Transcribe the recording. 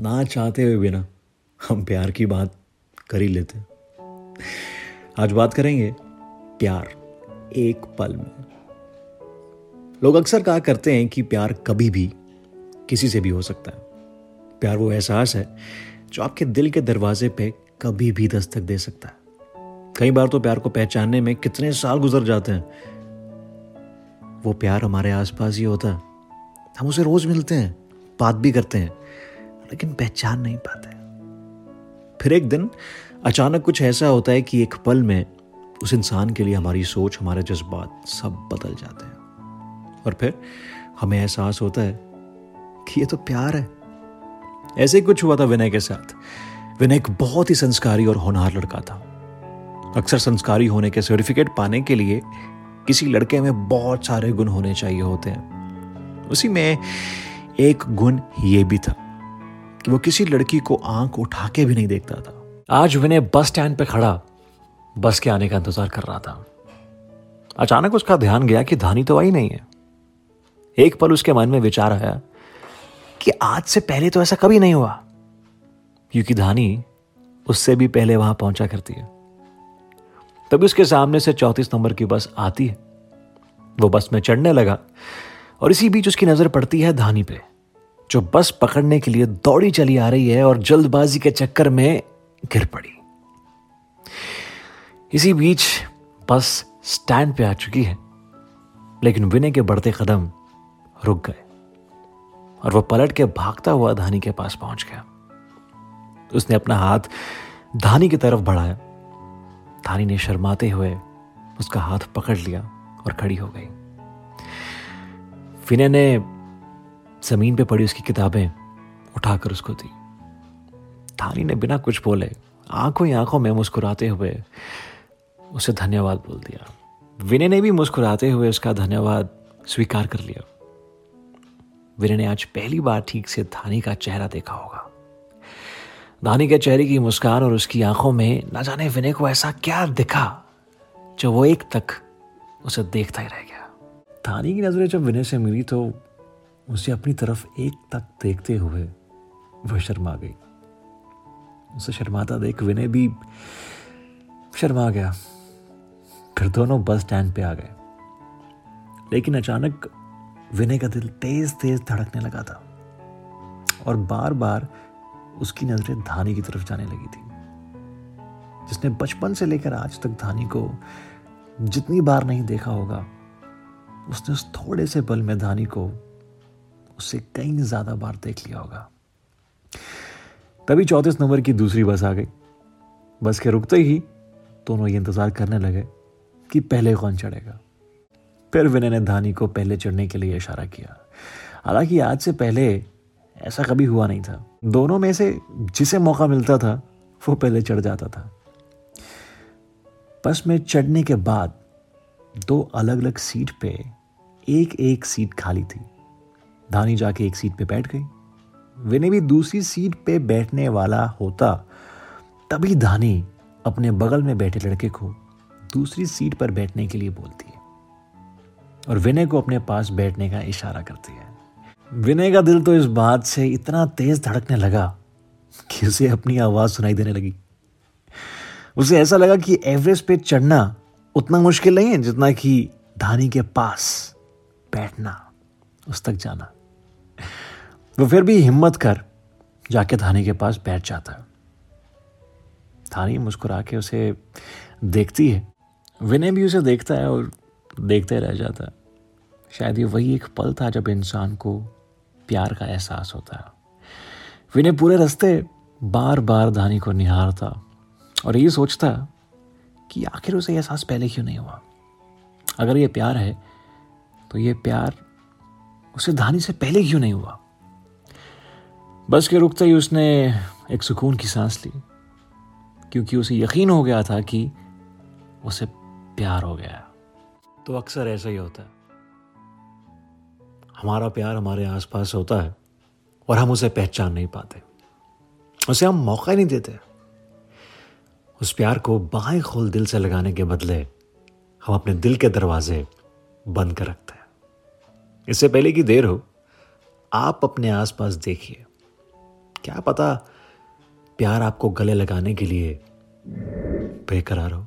ना चाहते हुए भी ना हम प्यार की बात कर ही लेते आज बात करेंगे प्यार, एक पल में। लोग अक्सर कहा करते हैं कि प्यार कभी भी किसी से भी हो सकता है। प्यार वो एहसास है जो आपके दिल के दरवाजे पे कभी भी दस्तक दे सकता है। कई बार तो प्यार को पहचानने में कितने साल गुजर जाते हैं। वो प्यार हमारे आसपास ही होता है। हम उसे रोज मिलते हैं, बात भी करते हैं। लेकिन पहचान नहीं पाते। फिर एक दिन अचानक कुछ ऐसा होता है कि एक पल में उस इंसान के लिए हमारी सोच, हमारे जज्बात सब बदल जाते हैं। और फिर हमें एहसास होता है कि ये तो प्यार है। ऐसे कुछ हुआ था विनय के साथ। विनय एक बहुत ही संस्कारी और होनहार लड़का था। अक्सर संस्कारी होने के सर्टिफिकेट पाने के लिए किसी लड़के में बहुत सारे गुण होने चाहिए होते हैं। उसी में एक गुण ये भी था कि वो किसी लड़की को आँख उठा के भी नहीं देखता था। आज विनय बस स्टैंड पे खड़ा, बस के आने का इंतज़ार कर रहा था। अचानक उसका ध्यान गया कि धानी तो आई नहीं है। एक पल उसके मन में विचार आया कि आज से पहले तो ऐसा कभी नहीं हुआ, क्योंकि धानी उससे भी पहले वहाँ पहुँचा करती है। तभी उसके सामने से चौतीस नंबर की बस आती है। वो बस में चढ़ने लगा और इसी बीच उसकी नज़र पड़ती है धानी पे। जो बस पकड़ने के लिए दौड़ी चली आ रही है और जल्दबाजी के चक्कर में गिर पड़ी। इसी बीच बस स्टैंड पे आ चुकी है, लेकिन विनय के बढ़ते कदम रुक गए और वह पलट के भागता हुआ धानी के पास पहुँच गया। उसने अपना हाथ धानी की तरफ़ बढ़ाया। धानी ने शर्माते हुए उसका हाथ पकड़ लिया और खड़ी हो गई। विनय ने ज़मीन पे पड़ी उसकी किताबें, उठाकर उसको दी। धानी ने बिना कुछ बोले, आँखों ही आँखों में मुस्कुराते हुए उसे धन्यवाद बोल दिया। विनय ने भी मुस्कुराते हुए उसका धन्यवाद स्वीकार कर लिया। विनय ने आज पहली बार ठीक से धानी का चेहरा देखा होगा। धानी के चेहरे की मुस्कान और उसकी आँखों में न जाने विनय को ऐसा क्या दिखा, जो वो एक तक उसे देखता ही रह गया। धानी की नज़रें जब विनय से मिली तो उसे अपनी तरफ़ एक तक देखते हुए वह शर्मा गई। उसे शर्माता देख विनय भी शर्मा गया। फिर दोनों बस स्टैंड पे आ गए। लेकिन अचानक विनय का दिल तेज तेज धड़कने लगा था और बार बार उसकी नज़रें धानी की तरफ़ जाने लगी थी। जिसने बचपन से लेकर आज तक धानी को जितनी बार नहीं देखा होगा, उसने उस थोड़े से पल में धानी को उससे कई ज़्यादा बार देख लिया होगा। तभी चौतीस नंबर की दूसरी बस आ गई। बस के रुकते ही दोनों ये इंतज़ार करने लगे कि पहले कौन चढ़ेगा। फिर विनय ने धानी को पहले चढ़ने के लिए इशारा किया। हालाँकि आज से पहले ऐसा कभी हुआ नहीं था। दोनों में से जिसे मौका मिलता था, वो पहले चढ़ जाता था। बस में चढ़ने के बाद दो अलग अलग सीट पे एक एक सीट खाली थी। धानी जाके एक सीट पे बैठ गई। विनय भी दूसरी सीट पे बैठने वाला होता, तभी धानी अपने बगल में बैठे लड़के को दूसरी सीट पर बैठने के लिए बोलती है और विनय को अपने पास बैठने का इशारा करती है। विनय का दिल तो इस बात से इतना तेज धड़कने लगा कि उसे अपनी आवाज़ सुनाई देने लगी। उसे ऐसा लगा कि एवरेस्ट पे चढ़ना उतना मुश्किल नहीं है जितना कि धानी के पास बैठना, उस तक जाना। वो फिर भी हिम्मत कर जाके धानी के पास बैठ जाता। है धानी मुस्कुरा के उसे देखती है। विनय भी उसे देखता है और देखते रह जाता। है शायद ये वही एक पल था जब इंसान को प्यार का एहसास होता। है विनय पूरे रास्ते बार बार धानी को निहारता और ये सोचता कि आखिर उसे एहसास पहले क्यों नहीं हुआ? अगर ये प्यार है तो ये प्यार उसे धानी से पहले क्यों नहीं हुआ? बस के रुकते ही उसने एक सुकून की सांस ली, क्योंकि उसे यकीन हो गया था कि उसे प्यार हो गया। तो अक्सर ऐसा ही होता है। हमारा प्यार हमारे आसपास होता है और हम उसे पहचान नहीं पाते। उसे हम मौका ही नहीं देते। उस प्यार को बाएँ खोल दिल से लगाने के बदले हम अपने दिल के दरवाजे बंद कर रखते हैं। इससे पहले की देर हो, आप अपने आसपास देखिए। क्या पता प्यार आपको गले लगाने के लिए बेकरार हो।